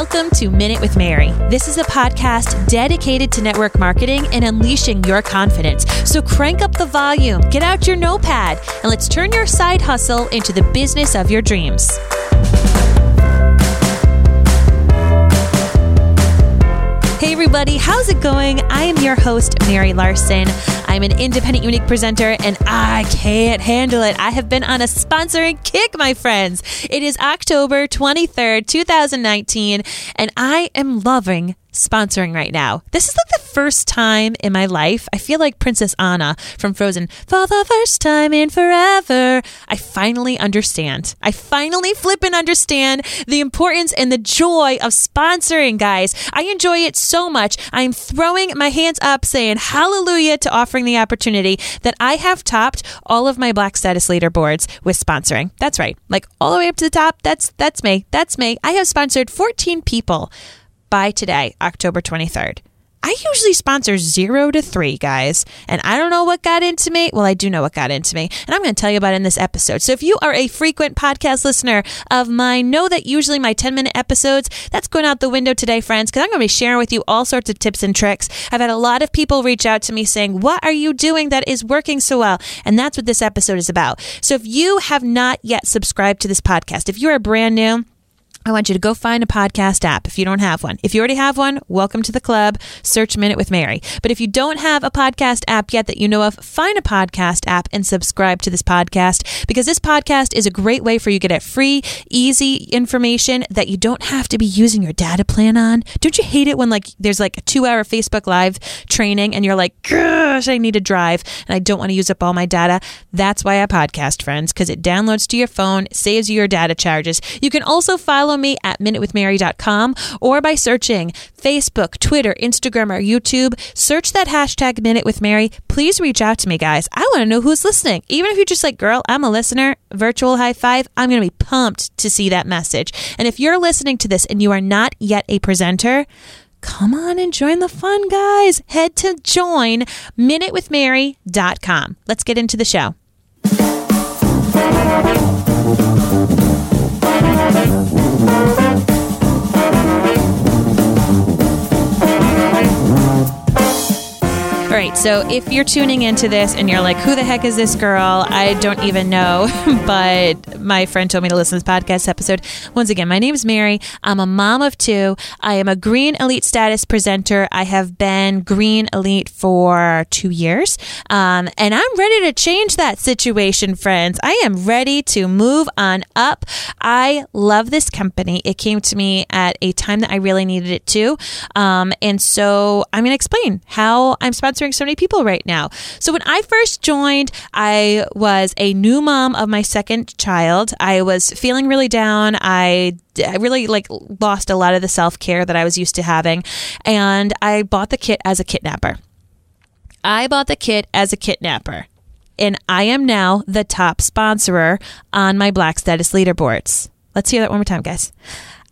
Welcome to Minute with Mary. This is a podcast dedicated to network marketing and unleashing your confidence. So crank up the volume, get out your notepad, and let's turn your side hustle into the business of your dreams. Hey, everybody, how's it going? I am your host, Mary Larson. I'm an independent, Younique presenter, and I can't handle it. I have been on a sponsoring kick, my friends. It is October 23rd, 2019, and I am loving sponsoring right now. This is like the first time in my life. I feel like Princess Anna from Frozen. For the first time in forever, I finally understand. I finally flip and understand the importance and the joy of sponsoring, guys. I enjoy it so much. I am throwing my hands up saying hallelujah to offering the opportunity that I have topped all of my black status leaderboards with sponsoring. That's right. Like all the way up to the top. That's that's me. That's me. I have sponsored 14 people by today, October 23rd. I usually sponsor zero to three, guys. And I don't know what got into me. Well, I do know what got into me. And I'm going to tell you about it in this episode. So if you are a frequent podcast listener of mine, know that usually my 10 minute episodes, that's going out the window today, friends, because I'm going to be sharing with you all sorts of tips and tricks. I've had a lot of people reach out to me saying, What are you doing that is working so well? And that's what this episode is about. So if you have not yet subscribed to this podcast, if you are brand new, I want you to go find a podcast app if you don't have one. If you already have one, welcome to the club. Search Minute with Mary. But if you don't have a podcast app yet that you know of, find a podcast app and subscribe to this podcast because this podcast is a great way for you to get free, easy information that you don't have to be using your data plan on. Don't you hate it when like there's like a two hour Facebook Live training and you're like, gosh, I need to drive and I don't want to use up all my data? That's why I podcast, friends, because it downloads to your phone, saves you your data charges. You can also follow me at minutewithmary.com or by searching Facebook, Twitter, Instagram, or YouTube. Search that hashtag Minute with Mary. Please reach out to me, guys. I want to know who's listening. Even if you're just like, girl, I'm a listener, virtual high five, I'm going to be pumped to see that message. And if you're listening to this and you are not yet a presenter, come on and join the fun, guys. Head to join minutewithmary.com. Let's get into the show. Right, so if you're tuning into this and you're like, who the heck is this girl? I don't even know, but my friend told me to listen to this podcast episode. Once again, my name is Mary. I'm a mom of two. I am a Green Elite status presenter. I have been Green Elite for two years, um, and I'm ready to change that situation, friends. I am ready to move on up. I love this company. It came to me at a time that I really needed it to. Um, and so I'm going to explain how I'm sponsoring so many people right now. So when I first joined, I was a new mom of my second child. I was feeling really down. I I really like lost a lot of the self care that I was used to having. And I bought the kit as a kidnapper. I bought the kit as a kidnapper. And I am now the top sponsorer on my Black Status leaderboards. Let's hear that one more time, guys.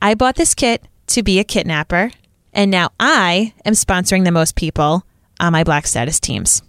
I bought this kit to be a kidnapper. And now I am sponsoring the most people on my black status teams.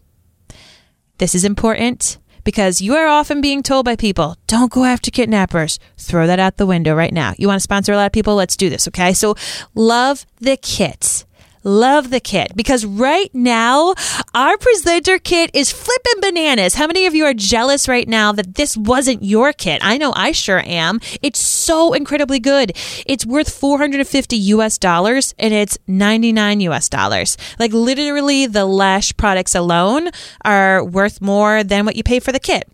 This is important because you are often being told by people, don't go after kidnappers. Throw that out the window right now. You want to sponsor a lot of people? Let's do this. Okay. So love the kit. Love the kit because right now our presenter kit is flipping bananas. How many of you are jealous right now that this wasn't your kit? I know I sure am. It's so incredibly good. It's worth 450 US dollars and it's 99 US dollars. Like literally the Lash products alone are worth more than what you pay for the kit.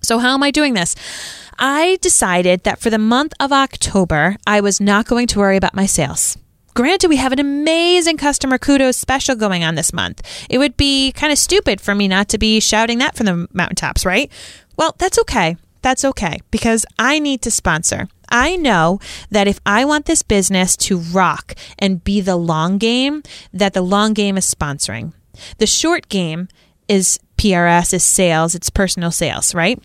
So how am I doing this? I decided that for the month of October, I was not going to worry about my sales. Granted, we have an amazing customer kudos special going on this month. It would be kind of stupid for me not to be shouting that from the mountaintops, right? Well, that's okay. That's okay because I need to sponsor. I know that if I want this business to rock and be the long game, that the long game is sponsoring. The short game is PRS, is sales, it's personal sales, right?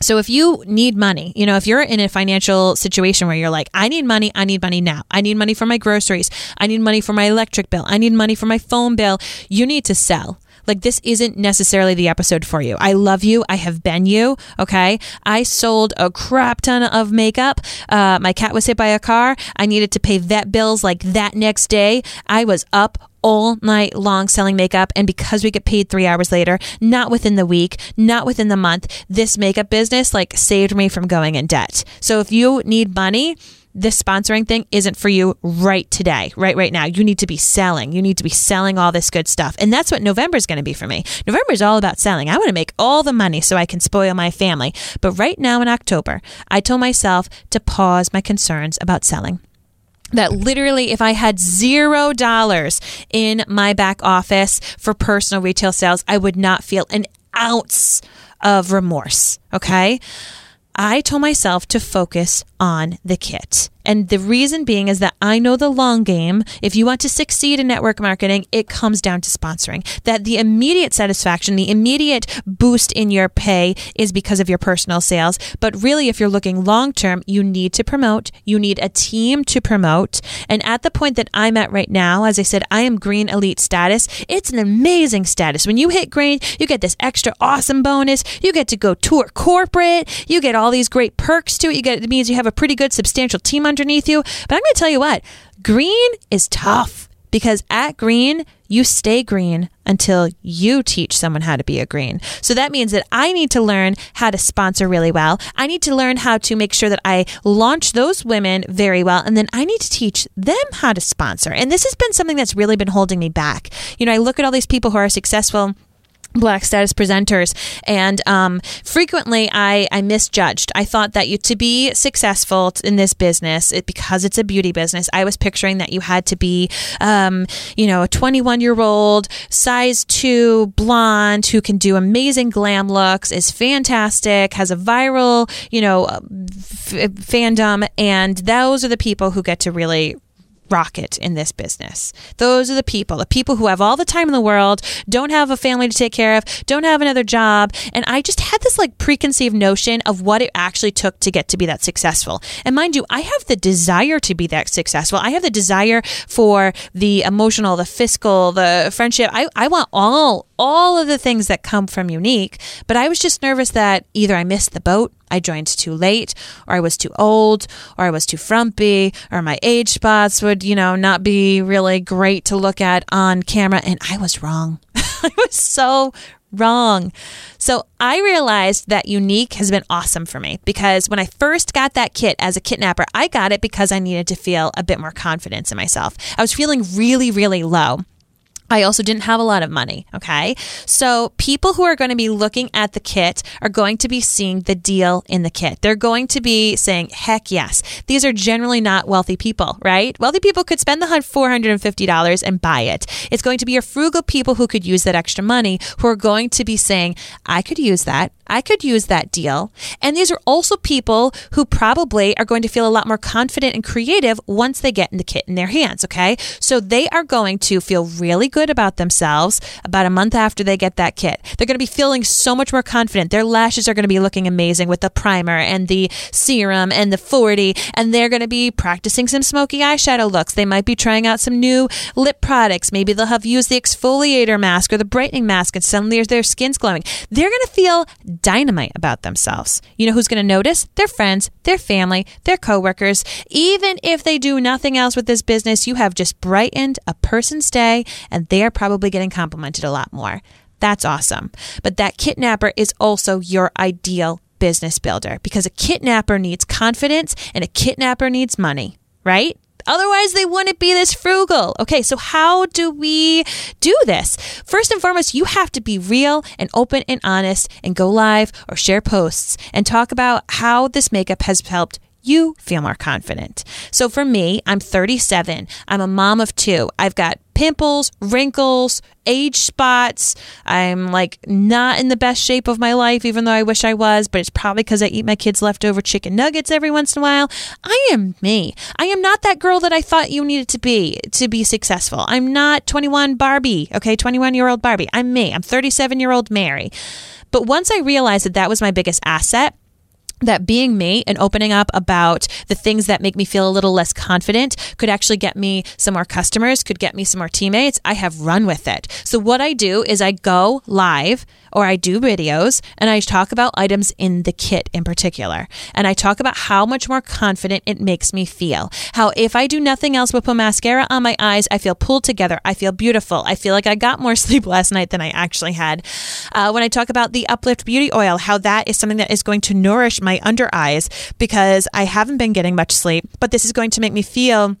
So if you need money, you know, if you're in a financial situation where you're like, I need money, I need money now. I need money for my groceries. I need money for my electric bill. I need money for my phone bill. You need to sell. Like, this isn't necessarily the episode for you. I love you. I have been you. Okay. I sold a crap ton of makeup. Uh, my cat was hit by a car. I needed to pay vet bills like that next day. I was up all night long selling makeup. And because we get paid three hours later, not within the week, not within the month, this makeup business like saved me from going in debt. So if you need money, this sponsoring thing isn't for you right today, right right now. You need to be selling. You need to be selling all this good stuff. And that's what November is going to be for me. November is all about selling. I want to make all the money so I can spoil my family. But right now in October, I told myself to pause my concerns about selling that literally if I had zero dollars in my back office for personal retail sales, I would not feel an ounce of remorse. Okay. I told myself to focus on the kit. And the reason being is that I know the long game. If you want to succeed in network marketing, it comes down to sponsoring. That the immediate satisfaction, the immediate boost in your pay is because of your personal sales. But really, if you're looking long term, you need to promote. You need a team to promote. And at the point that I'm at right now, as I said, I am green elite status. It's an amazing status. When you hit green, you get this extra awesome bonus. You get to go tour corporate. You get all these great perks to it. You get, it means you have a pretty good substantial team underneath you. But I'm going to tell you what, green is tough because at green, you stay green until you teach someone how to be a green. So that means that I need to learn how to sponsor really well. I need to learn how to make sure that I launch those women very well. And then I need to teach them how to sponsor. And this has been something that's really been holding me back. You know, I look at all these people who are successful black status presenters. And um, frequently I, I misjudged. I thought that you to be successful in this business it, because it's a beauty business i was picturing that you had to be um, you know a 21 year old size 2 blonde who can do amazing glam looks is fantastic has a viral you know f- fandom and those are the people who get to really rocket in this business. Those are the people, the people who have all the time in the world, don't have a family to take care of, don't have another job. And I just had this like preconceived notion of what it actually took to get to be that successful. And mind you, I have the desire to be that successful. I have the desire for the emotional, the fiscal, the friendship. I, I want all all of the things that come from Younique, but I was just nervous that either I missed the boat, I joined too late, or I was too old, or I was too frumpy, or my age spots would, you know, not be really great to look at on camera. And I was wrong. I was so wrong. So I realized that Younique has been awesome for me because when I first got that kit as a kidnapper, I got it because I needed to feel a bit more confidence in myself. I was feeling really, really low. I also didn't have a lot of money. Okay. So people who are going to be looking at the kit are going to be seeing the deal in the kit. They're going to be saying, heck yes. These are generally not wealthy people, right? Wealthy people could spend the $450 and buy it. It's going to be your frugal people who could use that extra money who are going to be saying, I could use that. I could use that deal. And these are also people who probably are going to feel a lot more confident and creative once they get in the kit in their hands. Okay. So they are going to feel really good about themselves about a month after they get that kit. They're going to be feeling so much more confident. Their lashes are going to be looking amazing with the primer and the serum and the 4D, and they're going to be practicing some smoky eyeshadow looks. They might be trying out some new lip products. Maybe they'll have used the exfoliator mask or the brightening mask, and suddenly their skin's glowing. They're going to feel dynamite about themselves. You know who's going to notice? Their friends, their family, their coworkers. Even if they do nothing else with this business, you have just brightened a person's day and they are probably getting complimented a lot more. That's awesome. But that kidnapper is also your ideal business builder because a kidnapper needs confidence and a kidnapper needs money, right? Otherwise, they wouldn't be this frugal. Okay, so how do we do this? First and foremost, you have to be real and open and honest and go live or share posts and talk about how this makeup has helped you feel more confident. So for me, I'm 37. I'm a mom of two. I've got pimples, wrinkles, age spots. I'm like not in the best shape of my life, even though I wish I was, but it's probably because I eat my kids' leftover chicken nuggets every once in a while. I am me. I am not that girl that I thought you needed to be to be successful. I'm not 21 Barbie, okay, 21 year old Barbie. I'm me. I'm 37 year old Mary. But once I realized that that was my biggest asset, that being me and opening up about the things that make me feel a little less confident could actually get me some more customers, could get me some more teammates, I have run with it. So what I do is I go live or I do videos and I talk about items in the kit in particular. And I talk about how much more confident it makes me feel. How if I do nothing else but put mascara on my eyes, I feel pulled together. I feel beautiful. I feel like I got more sleep last night than I actually had. Uh, when I talk about the Uplift Beauty Oil, how that is something that is going to nourish my under eyes because I haven't been getting much sleep, but this is going to make me feel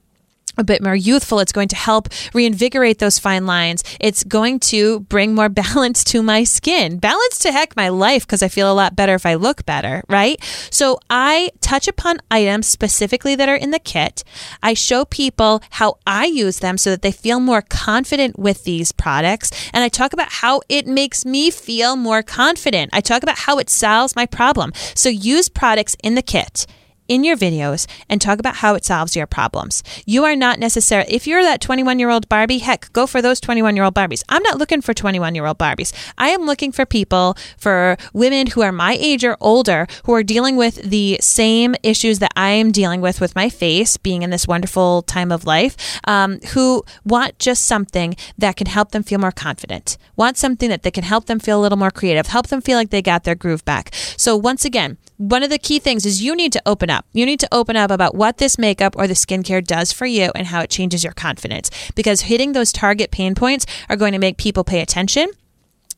a bit more youthful. It's going to help reinvigorate those fine lines. It's going to bring more balance to my skin. Balance to heck my life because I feel a lot better if I look better, right? So I touch upon items specifically that are in the kit. I show people how I use them so that they feel more confident with these products. And I talk about how it makes me feel more confident. I talk about how it solves my problem. So use products in the kit in your videos and talk about how it solves your problems. You are not necessarily, if you're that 21 year old Barbie, heck, go for those 21 year old Barbies. I'm not looking for 21 year old Barbies. I am looking for people, for women who are my age or older, who are dealing with the same issues that I am dealing with with my face, being in this wonderful time of life, um, who want just something that can help them feel more confident, want something that, that can help them feel a little more creative, help them feel like they got their groove back. So, once again, one of the key things is you need to open up. You need to open up about what this makeup or the skincare does for you and how it changes your confidence. Because hitting those target pain points are going to make people pay attention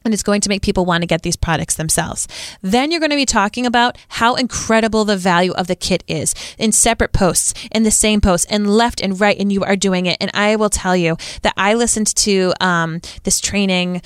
and it's going to make people want to get these products themselves. Then you're going to be talking about how incredible the value of the kit is in separate posts, in the same post, and left and right, and you are doing it. And I will tell you that I listened to um, this training.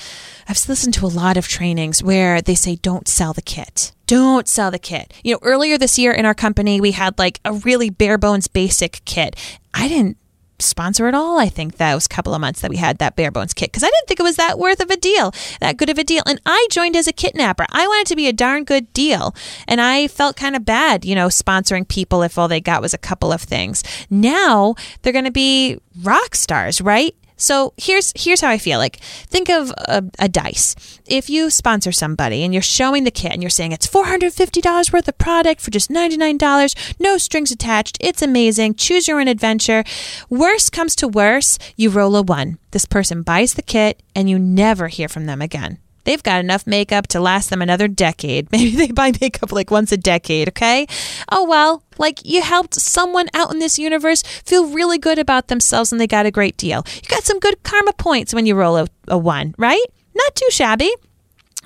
I've listened to a lot of trainings where they say, don't sell the kit don't sell the kit. You know, earlier this year in our company, we had like a really bare bones basic kit. I didn't sponsor at all. I think those couple of months that we had that bare bones kit because I didn't think it was that worth of a deal, that good of a deal. And I joined as a kidnapper. I wanted to be a darn good deal, and I felt kind of bad, you know, sponsoring people if all they got was a couple of things. Now they're going to be rock stars, right? So here's here's how I feel. Like think of a, a, dice. If you sponsor somebody and you're showing the kit and you're saying it's four hundred fifty dollars worth of product for just ninety nine dollars, no strings attached. It's amazing. Choose your own adventure. Worst comes to worse, you roll a one. This person buys the kit and you never hear from them again. They've got enough makeup to last them another decade. Maybe they buy makeup like once a decade, okay? Oh well, like you helped someone out in this universe feel really good about themselves and they got a great deal. You got some good karma points when you roll a, a one, right? Not too shabby.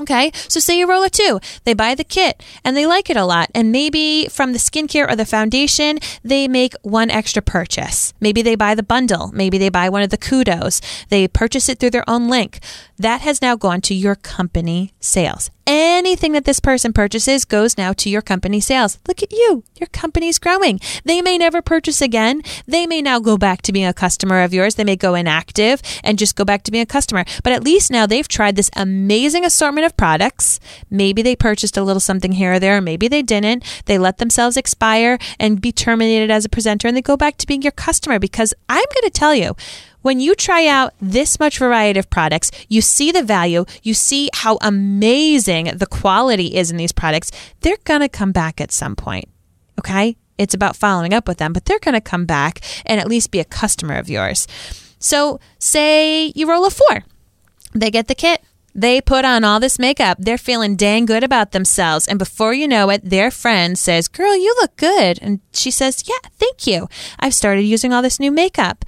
Okay, so say you roll a two, they buy the kit and they like it a lot, and maybe from the skincare or the foundation, they make one extra purchase. Maybe they buy the bundle, maybe they buy one of the kudos, they purchase it through their own link. That has now gone to your company sales. Anything that this person purchases goes now to your company sales. Look at you. Your company's growing. They may never purchase again. They may now go back to being a customer of yours. They may go inactive and just go back to being a customer. But at least now they've tried this amazing assortment of products. Maybe they purchased a little something here or there. Maybe they didn't. They let themselves expire and be terminated as a presenter and they go back to being your customer because I'm going to tell you, when you try out this much variety of products, you see the value, you see how amazing the quality is in these products, they're going to come back at some point. Okay? It's about following up with them, but they're going to come back and at least be a customer of yours. So, say you roll a four, they get the kit. They put on all this makeup. They're feeling dang good about themselves. And before you know it, their friend says, Girl, you look good. And she says, Yeah, thank you. I've started using all this new makeup.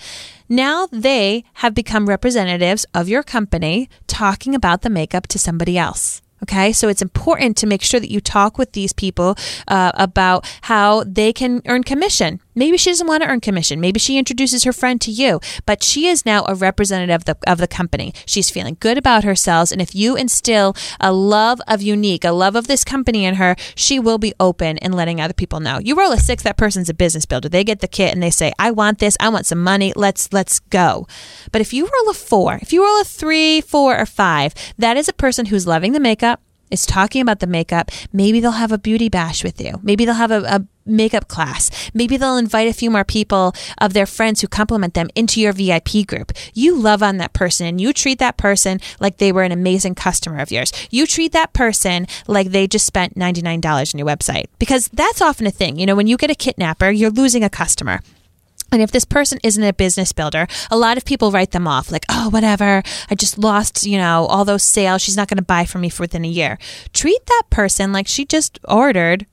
Now they have become representatives of your company talking about the makeup to somebody else. Okay, so it's important to make sure that you talk with these people uh, about how they can earn commission. Maybe she doesn't want to earn commission. Maybe she introduces her friend to you, but she is now a representative of the, of the company. She's feeling good about herself. And if you instill a love of Younique, a love of this company in her, she will be open and letting other people know. You roll a six, that person's a business builder. They get the kit and they say, I want this. I want some money. Let's, let's go. But if you roll a four, if you roll a three, four, or five, that is a person who's loving the makeup is talking about the makeup. Maybe they'll have a beauty bash with you. Maybe they'll have a, a makeup class. Maybe they'll invite a few more people of their friends who compliment them into your VIP group. You love on that person and you treat that person like they were an amazing customer of yours. You treat that person like they just spent $99 on your website because that's often a thing. You know, when you get a kidnapper, you're losing a customer. And if this person isn't a business builder, a lot of people write them off like, oh, whatever. I just lost, you know, all those sales. She's not going to buy from me for within a year. Treat that person like she just ordered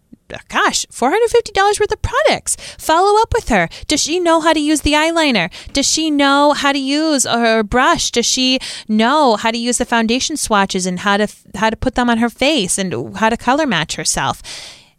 gosh, $450 worth of products. Follow up with her. Does she know how to use the eyeliner? Does she know how to use her brush? Does she know how to use the foundation swatches and how to how to put them on her face and how to color match herself?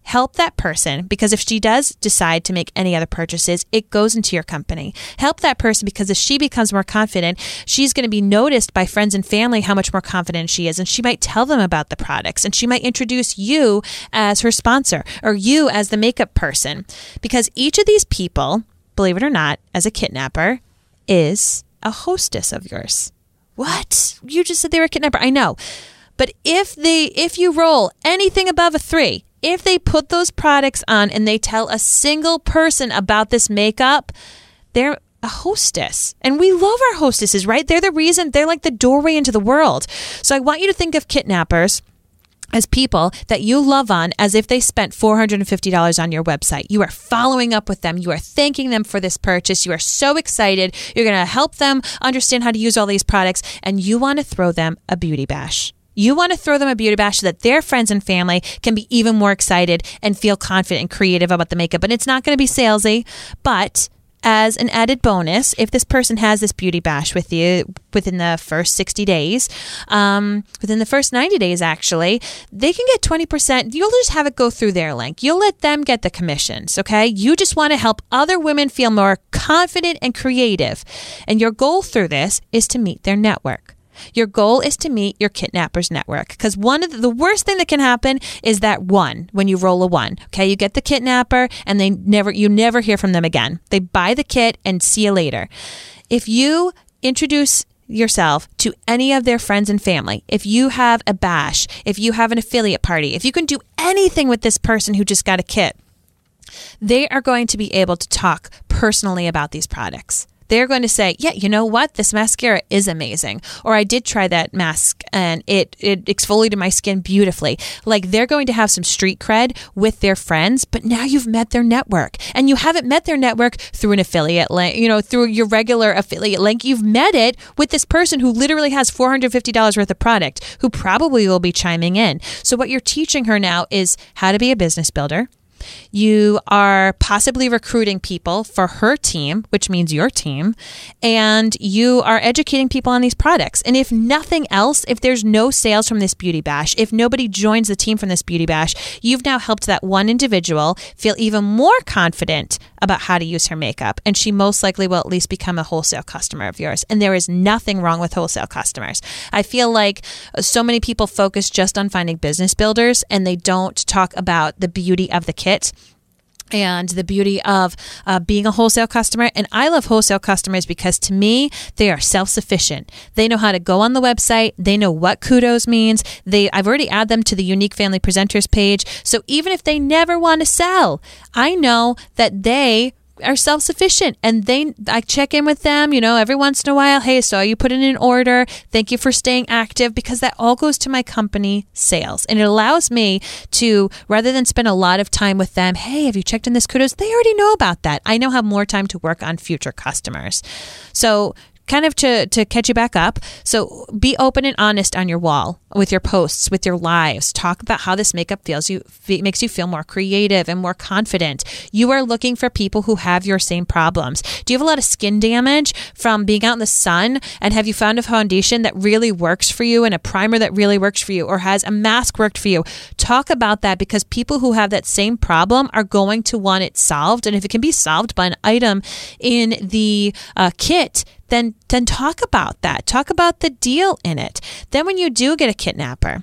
Help that person because if she does decide to make any other purchases, it goes into your company. Help that person because if she becomes more confident, she's going to be noticed by friends and family how much more confident she is. And she might tell them about the products and she might introduce you as her sponsor or you as the makeup person. Because each of these people, believe it or not, as a kidnapper, is a hostess of yours. What? You just said they were a kidnapper. I know. But if they if you roll anything above a 3, if they put those products on and they tell a single person about this makeup, they're a hostess. And we love our hostesses, right? They're the reason, they're like the doorway into the world. So I want you to think of kidnappers as people that you love on as if they spent $450 on your website. You are following up with them. You are thanking them for this purchase. You are so excited. You're going to help them understand how to use all these products and you want to throw them a beauty bash. You want to throw them a beauty bash so that their friends and family can be even more excited and feel confident and creative about the makeup. And it's not going to be salesy, but as an added bonus, if this person has this beauty bash with you within the first 60 days, um, within the first 90 days, actually, they can get 20%. You'll just have it go through their link. You'll let them get the commissions, okay? You just want to help other women feel more confident and creative. And your goal through this is to meet their network. Your goal is to meet your kidnappers network because one of the, the, worst thing that can happen is that one when you roll a one. Okay, you get the kidnapper and they never you never hear from them again. They buy the kit and see you later. If you introduce yourself to any of their friends and family. If you have a bash, if you have an affiliate party, if you can do anything with this person who just got a kit, they are going to be able to talk personally about these products they're going to say, "Yeah, you know what? This mascara is amazing." Or I did try that mask and it it exfoliated my skin beautifully. Like they're going to have some street cred with their friends, but now you've met their network. And you haven't met their network through an affiliate link, you know, through your regular affiliate link. You've met it with this person who literally has $450 worth of product who probably will be chiming in. So what you're teaching her now is how to be a business builder you are possibly recruiting people for her team, which means your team, and you are educating people on these products. And if nothing else, if there's no sales from this beauty bash, if nobody joins the team from this beauty bash, you've now helped that one individual feel even more confident about how to use her makeup. And she most likely will at least become a wholesale customer of yours. And there is nothing wrong with wholesale customers. I feel like so many people focus just on finding business builders and they don't talk about the beauty of the kit and the beauty of uh, being a wholesale customer. And I love wholesale customers because to me, they are self sufficient. They know how to go on the website. They know what kudos means. They, I've already added them to the Younique family presenters page. So even if they never want to sell, I know that they are self sufficient and they I check in with them, you know, every once in a while. Hey, so you put in an order. Thank you for staying active because that all goes to my company sales. And it allows me to rather than spend a lot of time with them, hey, have you checked in this kudos? They already know about that. I now have more time to work on future customers. So kind of to, to catch you back up. So be open and honest on your wall with your posts, with your lives. Talk about how this makeup feels you makes you feel more creative and more confident. You are looking for people who have your same problems. Do you have a lot of skin damage from being out in the sun? And have you found a foundation that really works for you and a primer that really works for you or has a mask worked for you? Talk about that because people who have that same problem are going to want it solved. And if it can be solved by an item in the uh, kit, then then talk about that. Talk about the deal in it. Then when you do get a kidnapper,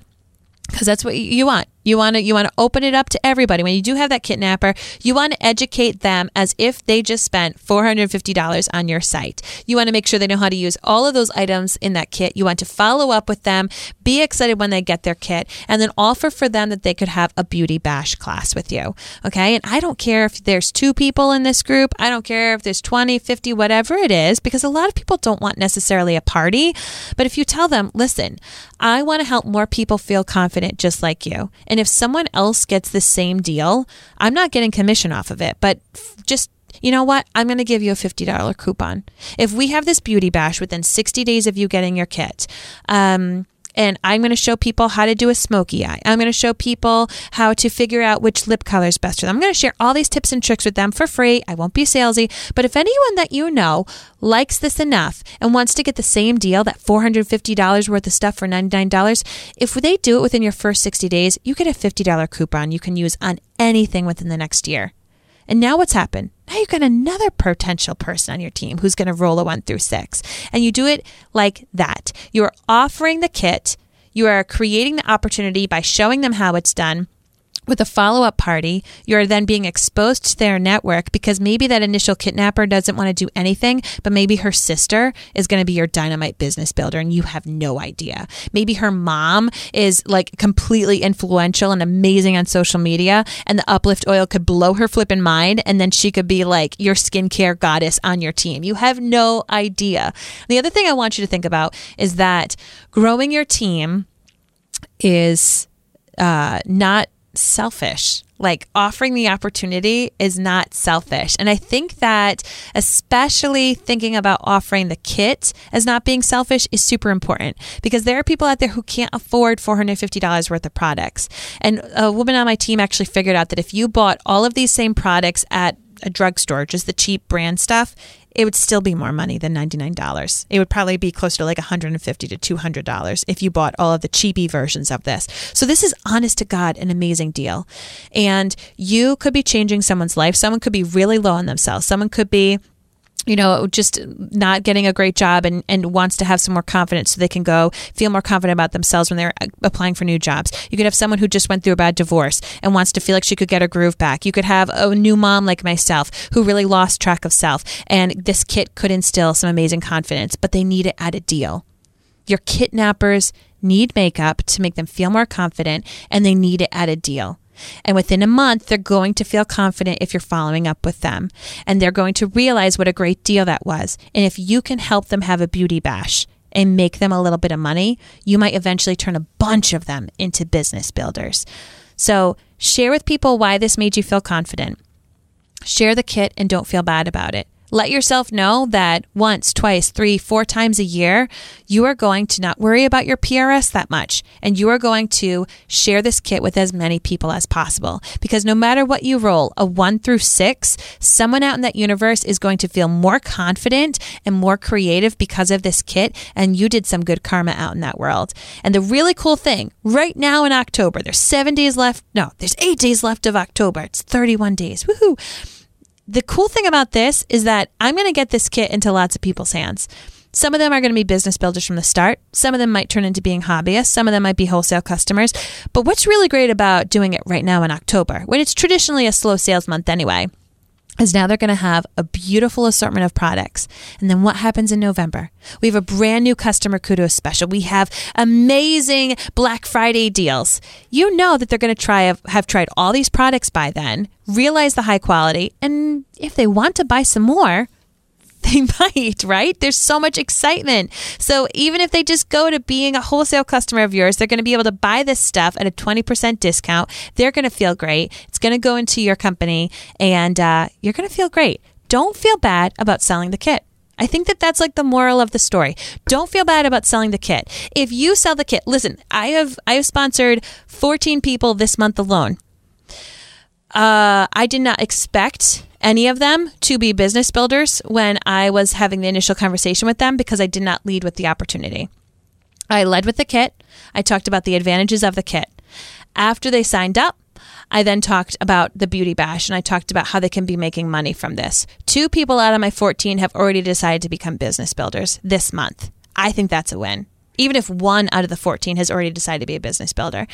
because that's what you want. You want to you want to open it up to everybody. When you do have that kidnapper, you want to educate them as if they just spent $450 on your site. You want to make sure they know how to use all of those items in that kit. You want to follow up with them, be excited when they get their kit, and then offer for them that they could have a beauty bash class with you. Okay? And I don't care if there's two people in this group. I don't care if there's 20, 50, whatever it is because a lot of people don't want necessarily a party, but if you tell them, "Listen, I want to help more people feel confident just like you." And if someone else gets the same deal, I'm not getting commission off of it, but just you know what? I'm going to give you a $50 coupon. If we have this beauty bash within 60 days of you getting your kit, um, and I'm going to show people how to do a smoky eye. I'm going to show people how to figure out which lip color is best for them. I'm going to share all these tips and tricks with them for free. I won't be salesy, but if anyone that you know likes this enough and wants to get the same deal, that $450 worth of stuff for $99, if they do it within your first 60 days, you get a $50 coupon you can use on anything within the next year. And now what's happened? Now you've got another potential person on your team who's going to roll a one through six. And you do it like that. You're offering the kit, you are creating the opportunity by showing them how it's done with a follow up party, you're then being exposed to their network because maybe that initial kidnapper doesn't want to do anything, but maybe her sister is going to be your dynamite business builder and you have no idea. Maybe her mom is like completely influential and amazing on social media, and the uplift oil could blow her flipping mind, and then she could be like your skincare goddess on your team. You have no idea. The other thing I want you to think about is that growing your team is uh, not selfish. Like offering the opportunity is not selfish. And I think that, especially thinking about offering the kit as not being selfish, is super important because there are people out there who can't afford $450 worth of products. And a woman on my team actually figured out that if you bought all of these same products at a drugstore, just the cheap brand stuff, it would still be more money than $99. It would probably be closer to like $150 to $200 if you bought all of the cheapy versions of this. So this is honest to God an amazing deal. And you could be changing someone's life. Someone could be really low on themselves. Someone could be you know, just not getting a great job and, and wants to have some more confidence so they can go feel more confident about themselves when they're uh, applying for new jobs. You could have someone who just went through a bad divorce and wants to feel like she could get her groove back. You could have a new mom like myself who really lost track of self. And this kit could instill some amazing confidence, but they need it at a deal. Your kidnappers need makeup to make them feel more confident and they need it at a deal. And within a month, they're going to feel confident if you're following up with them. And they're going to realize what a great deal that was. And if you can help them have a beauty bash and make them a little bit of money, you might eventually turn a bunch of them into business builders. So share with people why this made you feel confident. Share the kit and don't feel bad about it. Let yourself know that once, twice, three, four times a year, you are going to not worry about your PRS that much. And you are going to share this kit with as many people as possible. Because no matter what you roll, a one through six, someone out in that universe is going to feel more confident and more creative because of this kit. And you did some good karma out in that world. And the really cool thing, right now in October, there's seven days left. No, there's eight days left of October. It's 31 days. Woohoo the cool thing about this is that I'm going to get this kit into lots of people's hands. Some of them are going to be business builders from the start. Some of them might turn into being hobbyists. Some of them might be wholesale customers. But what's really great about doing it right now in October, when it's traditionally a slow sales month anyway, is now they're going to have a beautiful assortment of products. And then what happens in November? We have a brand new customer kudos special. We have amazing Black Friday deals. You know that they're going to try have tried all these products by then, realize the high quality, and if they want to buy some more, they might, right? There's so much excitement. So even if they just go to being a wholesale customer of yours, they're going to be able to buy this stuff at a 20% discount. They're going to feel great. It's going to go into your company and uh, you're going to feel great. Don't feel bad about selling the kit. I think that that's like the moral of the story. Don't feel bad about selling the kit. If you sell the kit, listen, I have I have sponsored 14 people this month alone. Uh, I did not expect any of them to be business builders when I was having the initial conversation with them because I did not lead with the opportunity. I led with the kit. I talked about the advantages of the kit. After they signed up, I then talked about the beauty bash and I talked about how they can be making money from this. Two people out of my 14 have already decided to become business builders this month. I think that's a win even if one out of the 14 has already decided to be a business builder.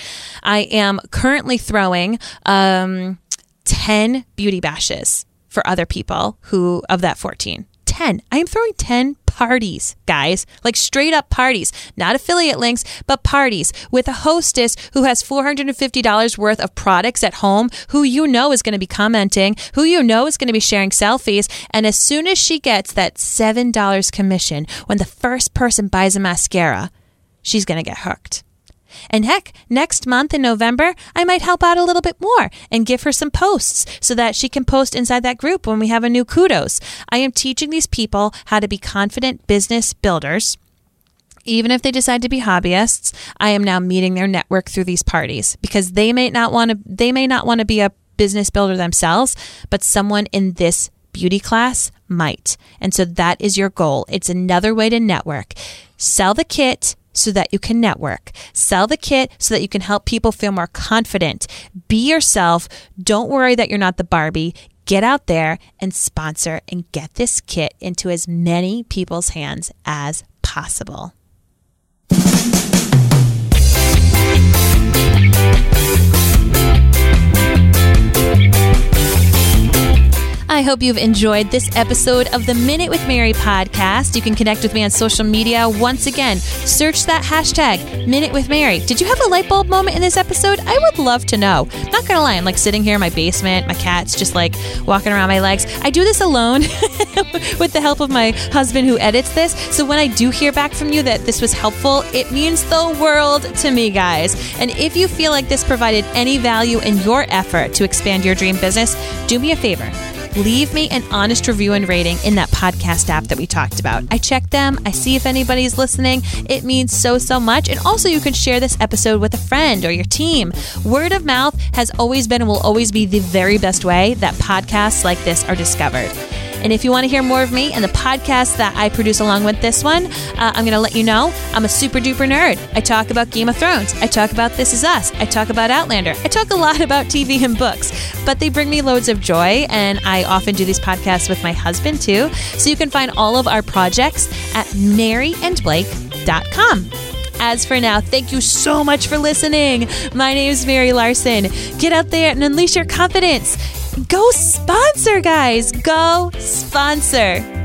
I am currently throwing um, 10 beauty bashes for other people who of that 14. 10. I am throwing 10 parties, guys, like straight up parties, not affiliate links, but parties with a hostess who has $450 worth of products at home, who you know is going to be commenting, who you know is going to be sharing selfies. And as soon as she gets that $7 commission when the first person buys a mascara, she's going to get hooked. And heck, next month in November, I might help out a little bit more and give her some posts so that she can post inside that group when we have a new kudos. I am teaching these people how to be confident business builders. Even if they decide to be hobbyists, I am now meeting their network through these parties because they may not want to they may not want to be a business builder themselves, but someone in this beauty class might. And so that is your goal. It's another way to network. Sell the kit so that you can network. Sell the kit so that you can help people feel more confident. Be yourself. Don't worry that you're not the Barbie. Get out there and sponsor and get this kit into as many people's hands as possible. I hope you've enjoyed this episode of the Minute with Mary podcast. You can connect with me on social media. Once again, search that hashtag Minute with Mary. Did you have a light bulb moment in this episode? I would love to know. Not gonna lie, I'm like sitting here in my basement. My cat's just like walking around my legs. I do this alone with the help of my husband who edits this. So when I do hear back from you that this was helpful, it means the world to me, guys. And if you feel like this provided any value in your effort to expand your dream business, do me a favor leave me an honest review and rating in that podcast app that we talked about. I check them, I see if anybody's listening. It means so, so much. And also, you can share this episode with a friend or your team. Word of mouth has always been and will always be the very best way that podcasts like this are discovered. And if you want to hear more of me and the podcast that I produce along with this one, uh, I'm going to let you know I'm a super duper nerd. I talk about Game of Thrones. I talk about This Is Us. I talk about Outlander. I talk a lot about TV and books, but they bring me loads of joy. And I often do these podcasts with my husband too. So you can find all of our projects at maryandblake.com. As for now, thank you so much for listening. My name is Mary Larson. Get out there and unleash your confidence. Go sponsor, guys. Go sponsor.